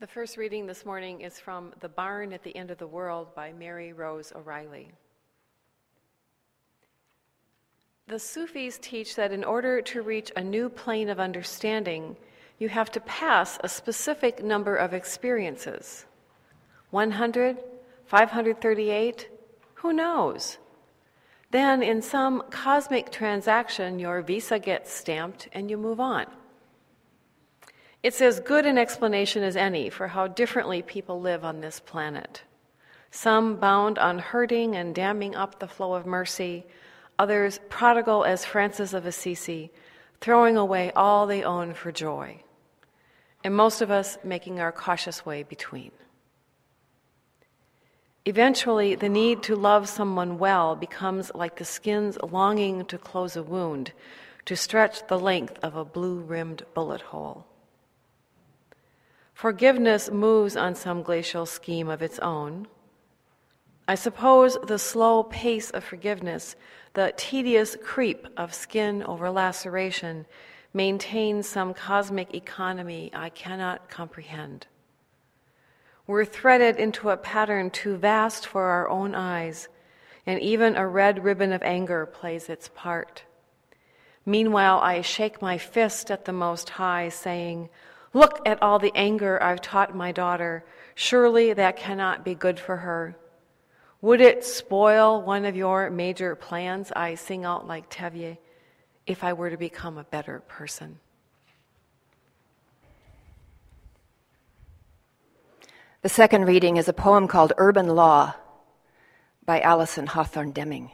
The first reading this morning is from The Barn at the End of the World by Mary Rose O'Reilly. The Sufis teach that in order to reach a new plane of understanding, you have to pass a specific number of experiences 100, 538, who knows? Then, in some cosmic transaction, your visa gets stamped and you move on. It's as good an explanation as any for how differently people live on this planet. Some bound on hurting and damming up the flow of mercy, others prodigal as Francis of Assisi, throwing away all they own for joy, and most of us making our cautious way between. Eventually, the need to love someone well becomes like the skin's longing to close a wound, to stretch the length of a blue rimmed bullet hole. Forgiveness moves on some glacial scheme of its own. I suppose the slow pace of forgiveness, the tedious creep of skin over laceration, maintains some cosmic economy I cannot comprehend. We're threaded into a pattern too vast for our own eyes, and even a red ribbon of anger plays its part. Meanwhile, I shake my fist at the Most High, saying, Look at all the anger I've taught my daughter. Surely that cannot be good for her. Would it spoil one of your major plans? I sing out like Tevye, if I were to become a better person. The second reading is a poem called Urban Law by Alison Hawthorne Deming.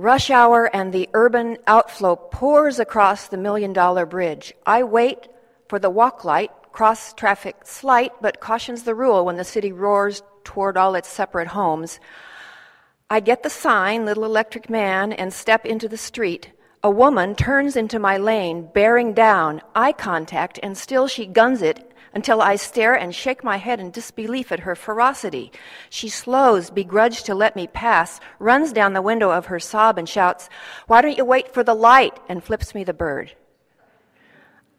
Rush hour and the urban outflow pours across the million dollar bridge. I wait for the walk light, cross traffic slight, but cautions the rule when the city roars toward all its separate homes. I get the sign, little electric man, and step into the street. A woman turns into my lane, bearing down, eye contact, and still she guns it until I stare and shake my head in disbelief at her ferocity. She slows, begrudged to let me pass, runs down the window of her sob and shouts, Why don't you wait for the light? and flips me the bird.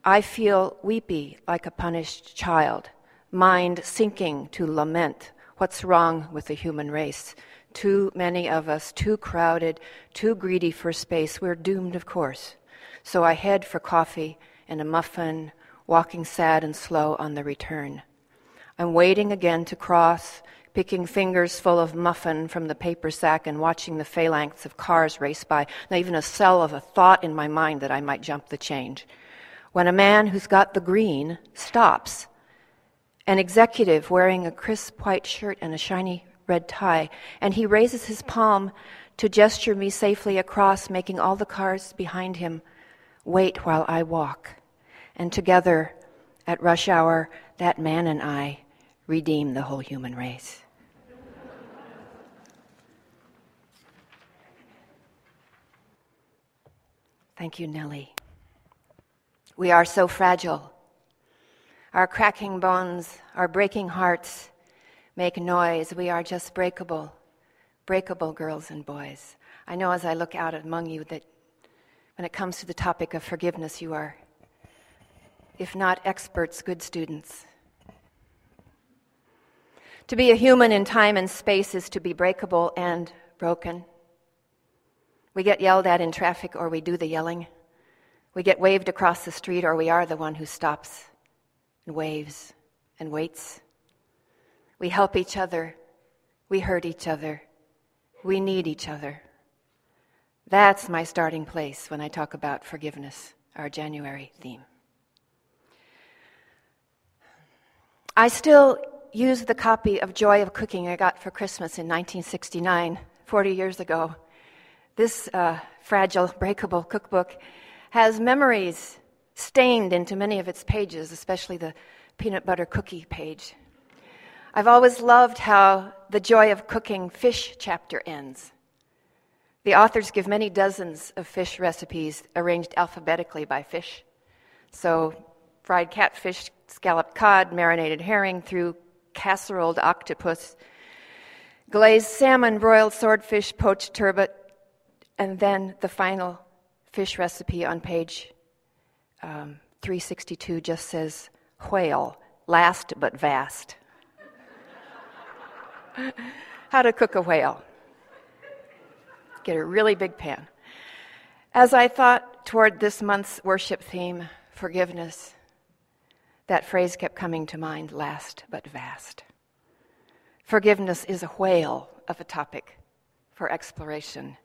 I feel weepy like a punished child, mind sinking to lament what's wrong with the human race. Too many of us, too crowded, too greedy for space. We're doomed, of course. So I head for coffee and a muffin walking sad and slow on the return. I'm waiting again to cross, picking fingers full of muffin from the paper sack and watching the phalanx of cars race by, not even a cell of a thought in my mind that I might jump the change. When a man who's got the green stops, an executive wearing a crisp white shirt and a shiny red tie, and he raises his palm to gesture me safely across, making all the cars behind him wait while I walk and together at rush hour, that man and I redeem the whole human race. Thank you, Nellie. We are so fragile. Our cracking bones, our breaking hearts make noise. We are just breakable, breakable girls and boys. I know as I look out among you that when it comes to the topic of forgiveness, you are if not experts, good students. To be a human in time and space is to be breakable and broken. We get yelled at in traffic or we do the yelling. We get waved across the street or we are the one who stops and waves and waits. We help each other. We hurt each other. We need each other. That's my starting place when I talk about forgiveness, our January theme. I still use the copy of Joy of Cooking I got for Christmas in 1969, 40 years ago. This uh, fragile, breakable cookbook has memories stained into many of its pages, especially the peanut butter cookie page. I've always loved how the Joy of Cooking fish chapter ends. The authors give many dozens of fish recipes arranged alphabetically by fish. So, fried catfish, scalloped cod, marinated herring, through casseroled octopus, glazed salmon, broiled swordfish, poached turbot, and then the final fish recipe on page um, 362 just says whale, last but vast. How to cook a whale. Get a really big pan. As I thought toward this month's worship theme, forgiveness, that phrase kept coming to mind last but vast. Forgiveness is a whale of a topic for exploration.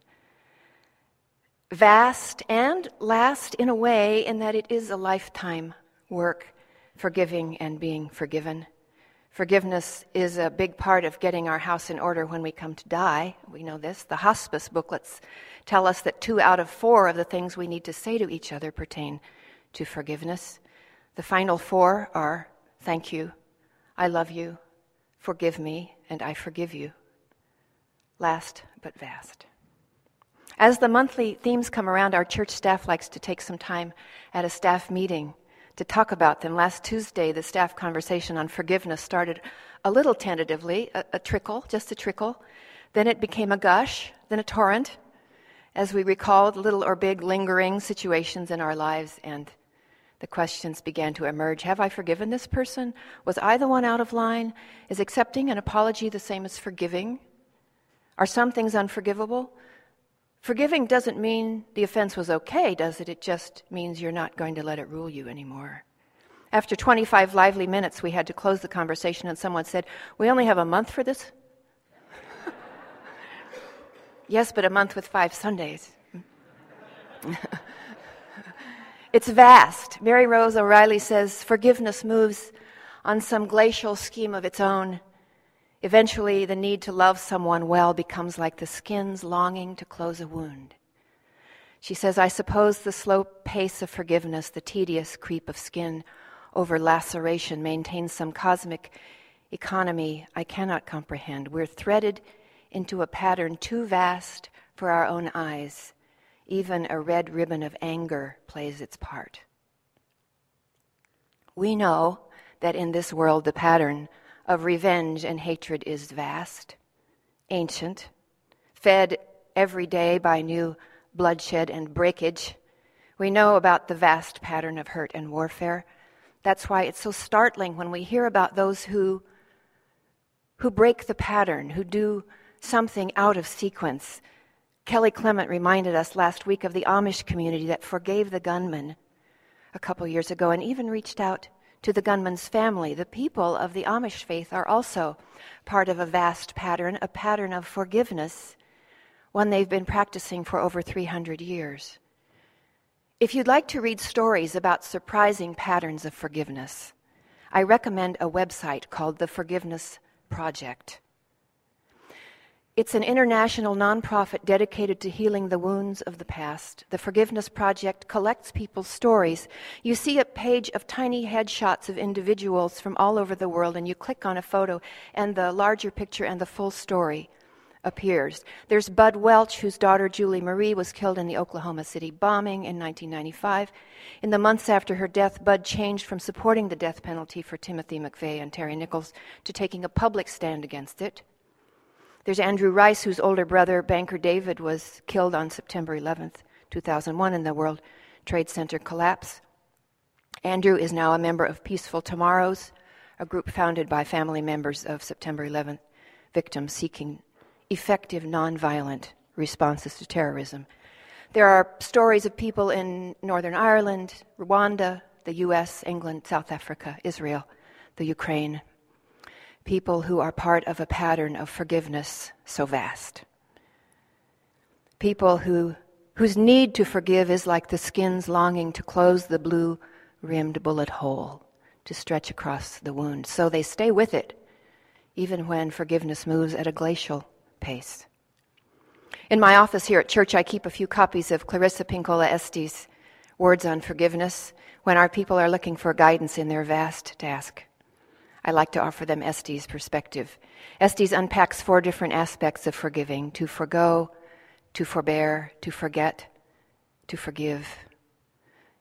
Vast and last in a way, in that it is a lifetime work, forgiving and being forgiven. Forgiveness is a big part of getting our house in order when we come to die. We know this. The hospice booklets tell us that two out of four of the things we need to say to each other pertain to forgiveness. The final four are thank you, I love you, forgive me, and I forgive you. Last but vast. As the monthly themes come around, our church staff likes to take some time at a staff meeting to talk about them. Last Tuesday, the staff conversation on forgiveness started a little tentatively, a, a trickle, just a trickle. Then it became a gush, then a torrent, as we recalled little or big lingering situations in our lives and the questions began to emerge Have I forgiven this person? Was I the one out of line? Is accepting an apology the same as forgiving? Are some things unforgivable? Forgiving doesn't mean the offense was okay, does it? It just means you're not going to let it rule you anymore. After 25 lively minutes, we had to close the conversation, and someone said, We only have a month for this? yes, but a month with five Sundays. it's vast. Mary Rose O'Reilly says forgiveness moves on some glacial scheme of its own. Eventually, the need to love someone well becomes like the skin's longing to close a wound. She says, I suppose the slow pace of forgiveness, the tedious creep of skin over laceration, maintains some cosmic economy I cannot comprehend. We're threaded into a pattern too vast for our own eyes. Even a red ribbon of anger plays its part. We know that in this world the pattern of revenge and hatred is vast, ancient, fed every day by new bloodshed and breakage. We know about the vast pattern of hurt and warfare. That's why it's so startling when we hear about those who, who break the pattern, who do something out of sequence. Kelly Clement reminded us last week of the Amish community that forgave the gunman a couple years ago and even reached out to the gunman's family. The people of the Amish faith are also part of a vast pattern, a pattern of forgiveness, one they've been practicing for over 300 years. If you'd like to read stories about surprising patterns of forgiveness, I recommend a website called The Forgiveness Project. It's an international nonprofit dedicated to healing the wounds of the past. The Forgiveness Project collects people's stories. You see a page of tiny headshots of individuals from all over the world, and you click on a photo, and the larger picture and the full story appears. There's Bud Welch, whose daughter Julie Marie was killed in the Oklahoma City bombing in 1995. In the months after her death, Bud changed from supporting the death penalty for Timothy McVeigh and Terry Nichols to taking a public stand against it. There's Andrew Rice, whose older brother, banker David, was killed on September 11th, 2001, in the World Trade Center collapse. Andrew is now a member of Peaceful Tomorrows, a group founded by family members of September 11th victims seeking effective nonviolent responses to terrorism. There are stories of people in Northern Ireland, Rwanda, the US, England, South Africa, Israel, the Ukraine, people who are part of a pattern of forgiveness so vast. People who, whose need to forgive is like the skin's longing to close the blue rimmed bullet hole, to stretch across the wound. So they stay with it, even when forgiveness moves at a glacial pace. In my office here at church, I keep a few copies of Clarissa Pinkola Estes' Words on Forgiveness when our people are looking for guidance in their vast task. I like to offer them Estes' perspective. Estes unpacks four different aspects of forgiving to forego, to forbear, to forget, to forgive.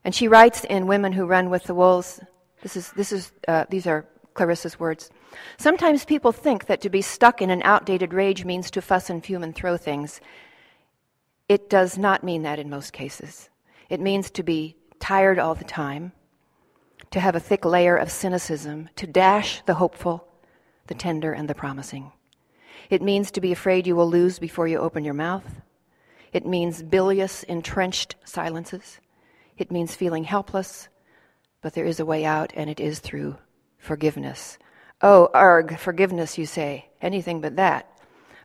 And she writes in Women Who Run with the Wolves, this is, this is, uh, these are Clarissa's words. Sometimes people think that to be stuck in an outdated rage means to fuss and fume and throw things. It does not mean that in most cases. It means to be tired all the time, to have a thick layer of cynicism, to dash the hopeful, the tender, and the promising. It means to be afraid you will lose before you open your mouth. It means bilious, entrenched silences. It means feeling helpless, but there is a way out, and it is through forgiveness. Oh, arg, forgiveness, you say. Anything but that.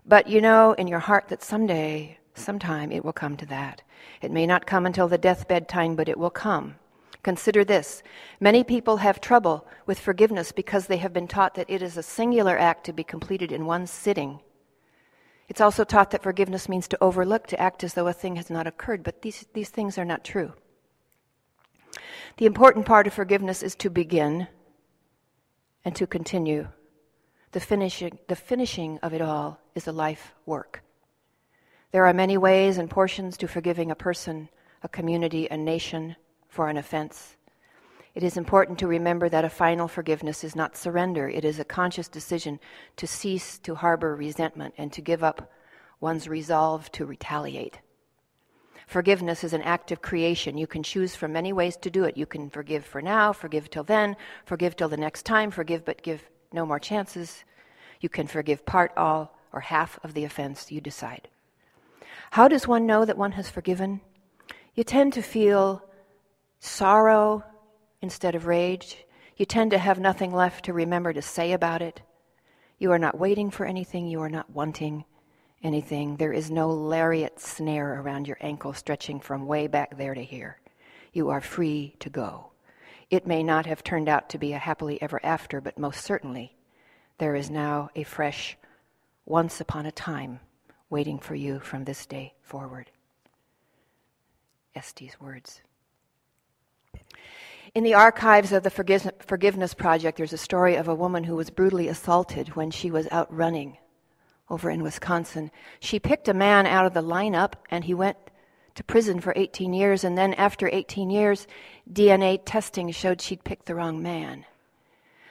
But you know in your heart that someday, sometime, it will come to that. It may not come until the deathbed time, but it will come. Consider this many people have trouble with forgiveness because they have been taught that it is a singular act to be completed in one sitting. It's also taught that forgiveness means to overlook, to act as though a thing has not occurred, but these, these things are not true. The important part of forgiveness is to begin and to continue. The finishing, the finishing of it all is a life work. There are many ways and portions to forgiving a person, a community, a nation for an offense. It is important to remember that a final forgiveness is not surrender. It is a conscious decision to cease to harbor resentment and to give up one's resolve to retaliate. Forgiveness is an act of creation. You can choose from many ways to do it. You can forgive for now, forgive till then, forgive till the next time, forgive but give no more chances. You can forgive part, all, or half of the offense you decide. How does one know that one has forgiven? You tend to feel sorrow instead of rage. You tend to have nothing left to remember to say about it. You are not waiting for anything, you are not wanting anything. There is no lariat snare around your ankle stretching from way back there to here. You are free to go. It may not have turned out to be a happily ever after, but most certainly there is now a fresh once upon a time waiting for you from this day forward. Estes' words. In the archives of the Forgiveness Project, there's a story of a woman who was brutally assaulted when she was out running over in Wisconsin. She picked a man out of the lineup and he went to prison for 18 years. And then, after 18 years, DNA testing showed she'd picked the wrong man.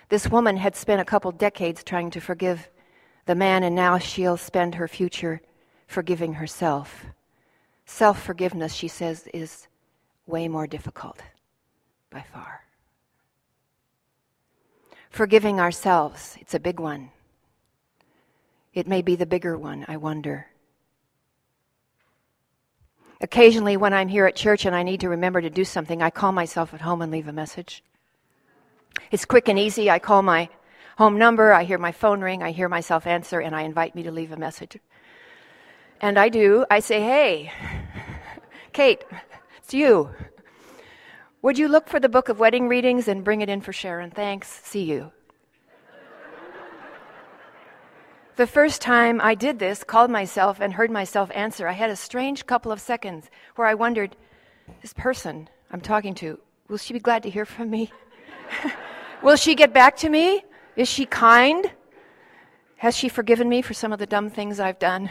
This woman had spent a couple decades trying to forgive the man, and now she'll spend her future forgiving herself. Self forgiveness, she says, is way more difficult, by far. Forgiving ourselves, it's a big one. It may be the bigger one, I wonder. Occasionally, when I'm here at church and I need to remember to do something, I call myself at home and leave a message. It's quick and easy. I call my home number, I hear my phone ring, I hear myself answer, and I invite me to leave a message. And I do. I say, Hey, Kate, it's you. Would you look for the book of wedding readings and bring it in for Sharon? Thanks. See you. The first time I did this, called myself, and heard myself answer, I had a strange couple of seconds where I wondered, this person I'm talking to, will she be glad to hear from me? will she get back to me? Is she kind? Has she forgiven me for some of the dumb things I've done?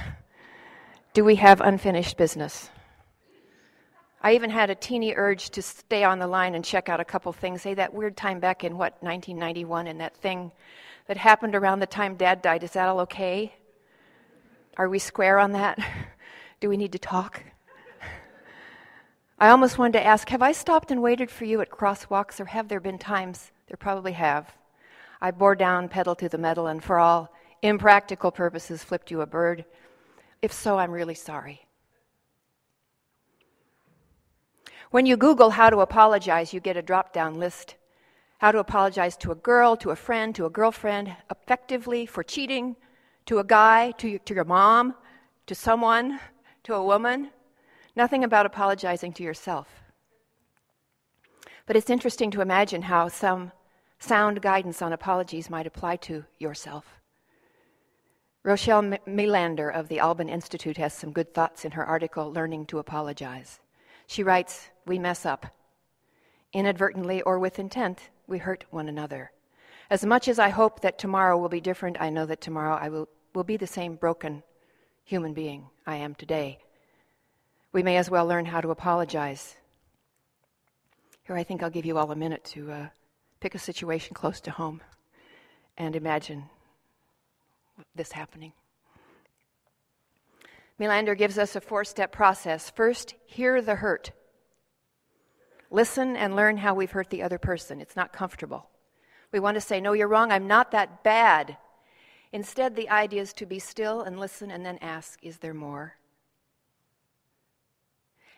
Do we have unfinished business? I even had a teeny urge to stay on the line and check out a couple things. Say that weird time back in what, 1991, and that thing that happened around the time dad died. Is that all okay? Are we square on that? Do we need to talk? I almost wanted to ask Have I stopped and waited for you at crosswalks, or have there been times? There probably have. I bore down pedal to the metal and, for all impractical purposes, flipped you a bird. If so, I'm really sorry. When you Google how to apologize, you get a drop down list how to apologize to a girl, to a friend, to a girlfriend, effectively for cheating, to a guy, to, to your mom, to someone, to a woman. Nothing about apologizing to yourself. But it's interesting to imagine how some sound guidance on apologies might apply to yourself. Rochelle Melander of the Alban Institute has some good thoughts in her article, Learning to Apologize. She writes, We mess up. Inadvertently or with intent, we hurt one another. As much as I hope that tomorrow will be different, I know that tomorrow I will, will be the same broken human being I am today. We may as well learn how to apologize. Here, I think I'll give you all a minute to uh, pick a situation close to home and imagine this happening. Melander gives us a four step process. First, hear the hurt. Listen and learn how we've hurt the other person. It's not comfortable. We want to say, No, you're wrong, I'm not that bad. Instead, the idea is to be still and listen and then ask, Is there more?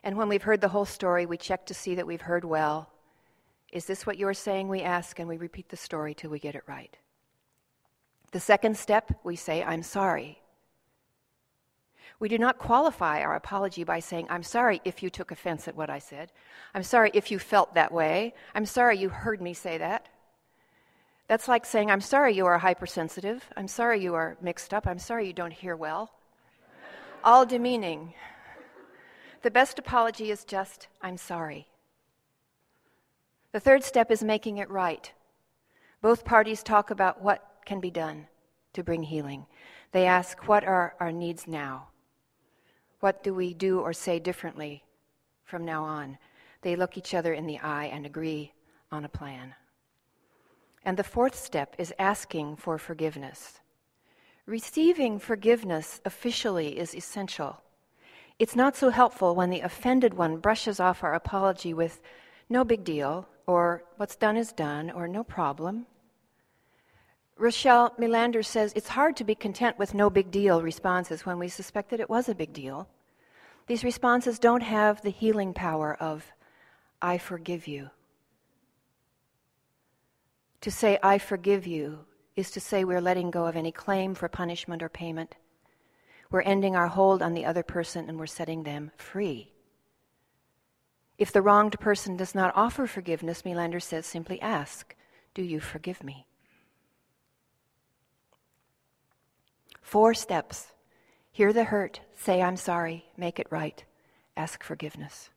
And when we've heard the whole story, we check to see that we've heard well. Is this what you're saying? We ask, and we repeat the story till we get it right. The second step, we say, I'm sorry. We do not qualify our apology by saying, I'm sorry if you took offense at what I said. I'm sorry if you felt that way. I'm sorry you heard me say that. That's like saying, I'm sorry you are hypersensitive. I'm sorry you are mixed up. I'm sorry you don't hear well. All demeaning. The best apology is just, I'm sorry. The third step is making it right. Both parties talk about what can be done to bring healing. They ask, What are our needs now? What do we do or say differently from now on? They look each other in the eye and agree on a plan. And the fourth step is asking for forgiveness. Receiving forgiveness officially is essential. It's not so helpful when the offended one brushes off our apology with no big deal, or what's done is done, or no problem. Rochelle Melander says it's hard to be content with no big deal responses when we suspect that it was a big deal. These responses don't have the healing power of, I forgive you. To say, I forgive you, is to say we're letting go of any claim for punishment or payment. We're ending our hold on the other person and we're setting them free. If the wronged person does not offer forgiveness, Melander says, simply ask, Do you forgive me? Four steps. Hear the hurt, say, I'm sorry, make it right, ask forgiveness.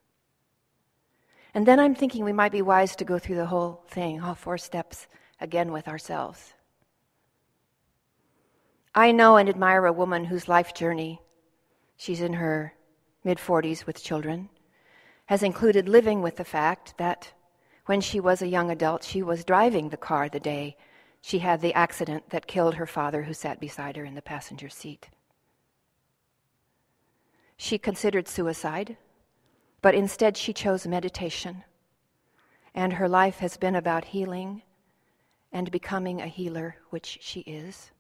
And then I'm thinking we might be wise to go through the whole thing, all four steps, again with ourselves. I know and admire a woman whose life journey, she's in her mid 40s with children, has included living with the fact that when she was a young adult, she was driving the car the day she had the accident that killed her father, who sat beside her in the passenger seat. She considered suicide, but instead she chose meditation. And her life has been about healing and becoming a healer, which she is.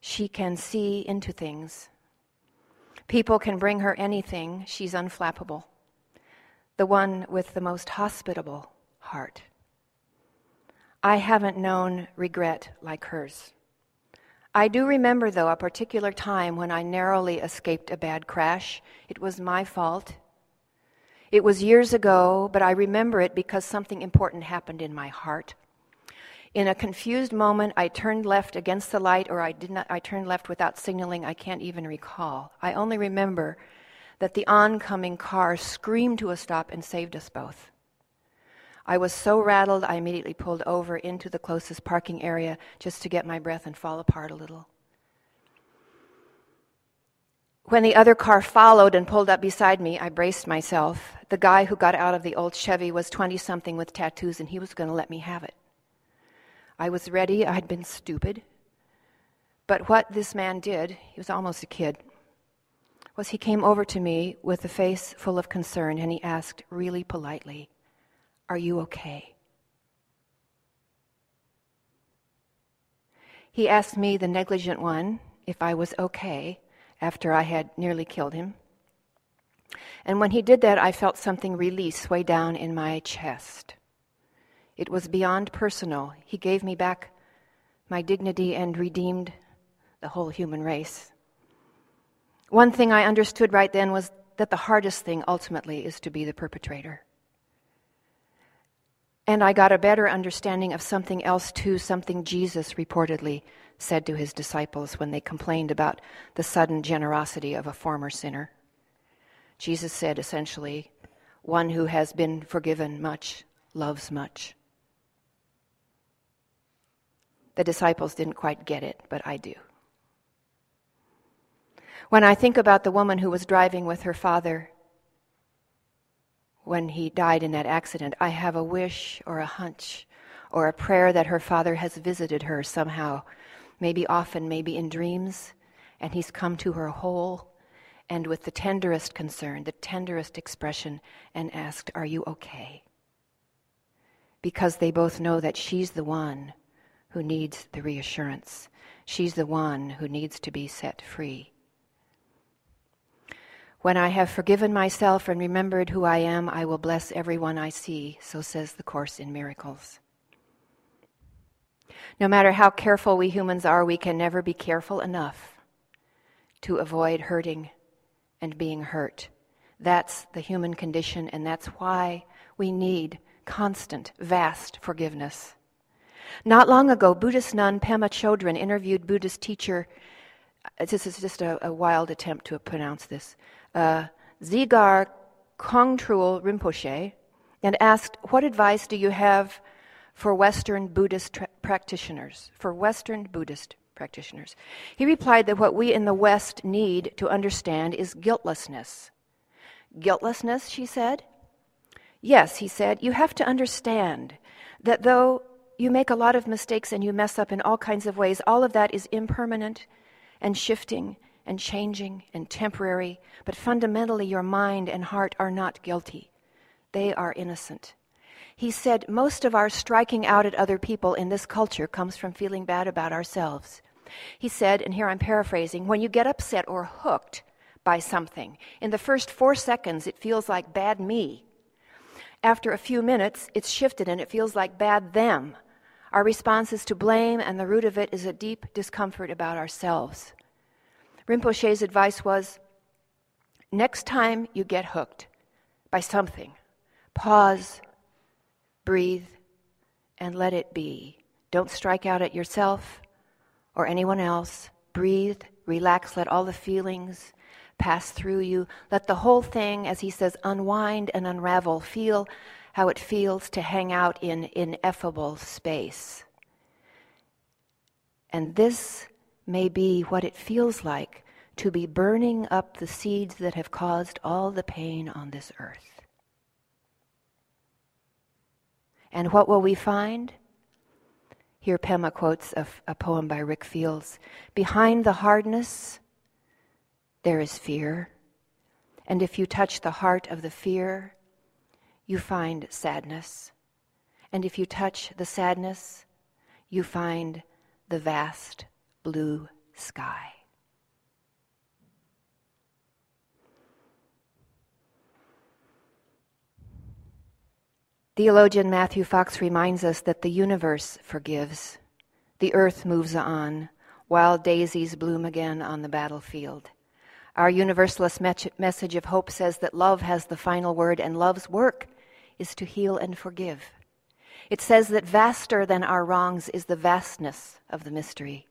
She can see into things. People can bring her anything, she's unflappable. The one with the most hospitable heart. I haven't known regret like hers. I do remember, though, a particular time when I narrowly escaped a bad crash. It was my fault. It was years ago, but I remember it because something important happened in my heart. In a confused moment, I turned left against the light, or I did not. I turned left without signaling. I can't even recall. I only remember that the oncoming car screamed to a stop and saved us both. I was so rattled, I immediately pulled over into the closest parking area just to get my breath and fall apart a little. When the other car followed and pulled up beside me, I braced myself. The guy who got out of the old Chevy was 20 something with tattoos, and he was going to let me have it. I was ready. I had been stupid. But what this man did, he was almost a kid, was he came over to me with a face full of concern and he asked really politely, Are you okay? He asked me, the negligent one, if I was okay after I had nearly killed him. And when he did that, I felt something release way down in my chest. It was beyond personal. He gave me back my dignity and redeemed the whole human race. One thing I understood right then was that the hardest thing ultimately is to be the perpetrator. And I got a better understanding of something else too, something Jesus reportedly said to his disciples when they complained about the sudden generosity of a former sinner. Jesus said essentially, One who has been forgiven much loves much. The disciples didn't quite get it, but I do. When I think about the woman who was driving with her father when he died in that accident, I have a wish or a hunch or a prayer that her father has visited her somehow, maybe often, maybe in dreams, and he's come to her whole and with the tenderest concern, the tenderest expression, and asked, Are you okay? Because they both know that she's the one who needs the reassurance. She's the one who needs to be set free. When I have forgiven myself and remembered who I am, I will bless everyone I see, so says the Course in Miracles. No matter how careful we humans are, we can never be careful enough to avoid hurting and being hurt. That's the human condition, and that's why we need constant, vast forgiveness. Not long ago, Buddhist nun Pema Chodron interviewed Buddhist teacher, this is just a, a wild attempt to pronounce this, uh, Dzigar Kongtrul Rinpoche, and asked, What advice do you have for Western Buddhist tra- practitioners? For Western Buddhist practitioners. He replied that what we in the West need to understand is guiltlessness. Guiltlessness, she said? Yes, he said, you have to understand that though you make a lot of mistakes and you mess up in all kinds of ways. All of that is impermanent and shifting and changing and temporary, but fundamentally, your mind and heart are not guilty. They are innocent. He said, Most of our striking out at other people in this culture comes from feeling bad about ourselves. He said, and here I'm paraphrasing, when you get upset or hooked by something, in the first four seconds it feels like bad me. After a few minutes, it's shifted and it feels like bad them. Our response is to blame, and the root of it is a deep discomfort about ourselves. Rinpoche's advice was next time you get hooked by something, pause, breathe, and let it be. Don't strike out at yourself or anyone else. Breathe, relax, let all the feelings pass through you. Let the whole thing, as he says, unwind and unravel. Feel how it feels to hang out in ineffable space. And this may be what it feels like to be burning up the seeds that have caused all the pain on this earth. And what will we find? Here, Pema quotes a, poem by Rick Fields Behind the hardness, there is fear. And if you touch the heart of the fear, you find sadness. And if you touch the sadness, you find the vast blue sky. Theologian Matthew Fox reminds us that the universe forgives, the earth moves on, while daisies bloom again on the battlefield. Our universalist message of hope says that love has the final word, and love's work is to heal and forgive. It says that vaster than our wrongs is the vastness of the mystery.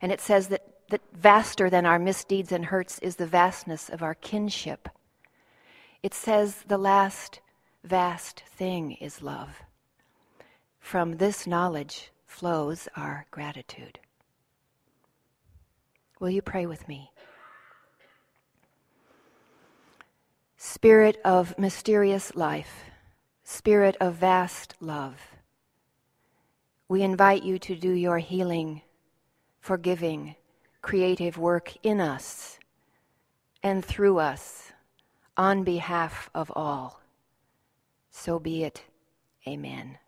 And it says that, that vaster than our misdeeds and hurts is the vastness of our kinship. It says the last vast thing is love. From this knowledge flows our gratitude. Will you pray with me? Spirit of mysterious life Spirit of vast love, we invite you to do your healing, forgiving, creative work in us and through us on behalf of all. So be it. Amen.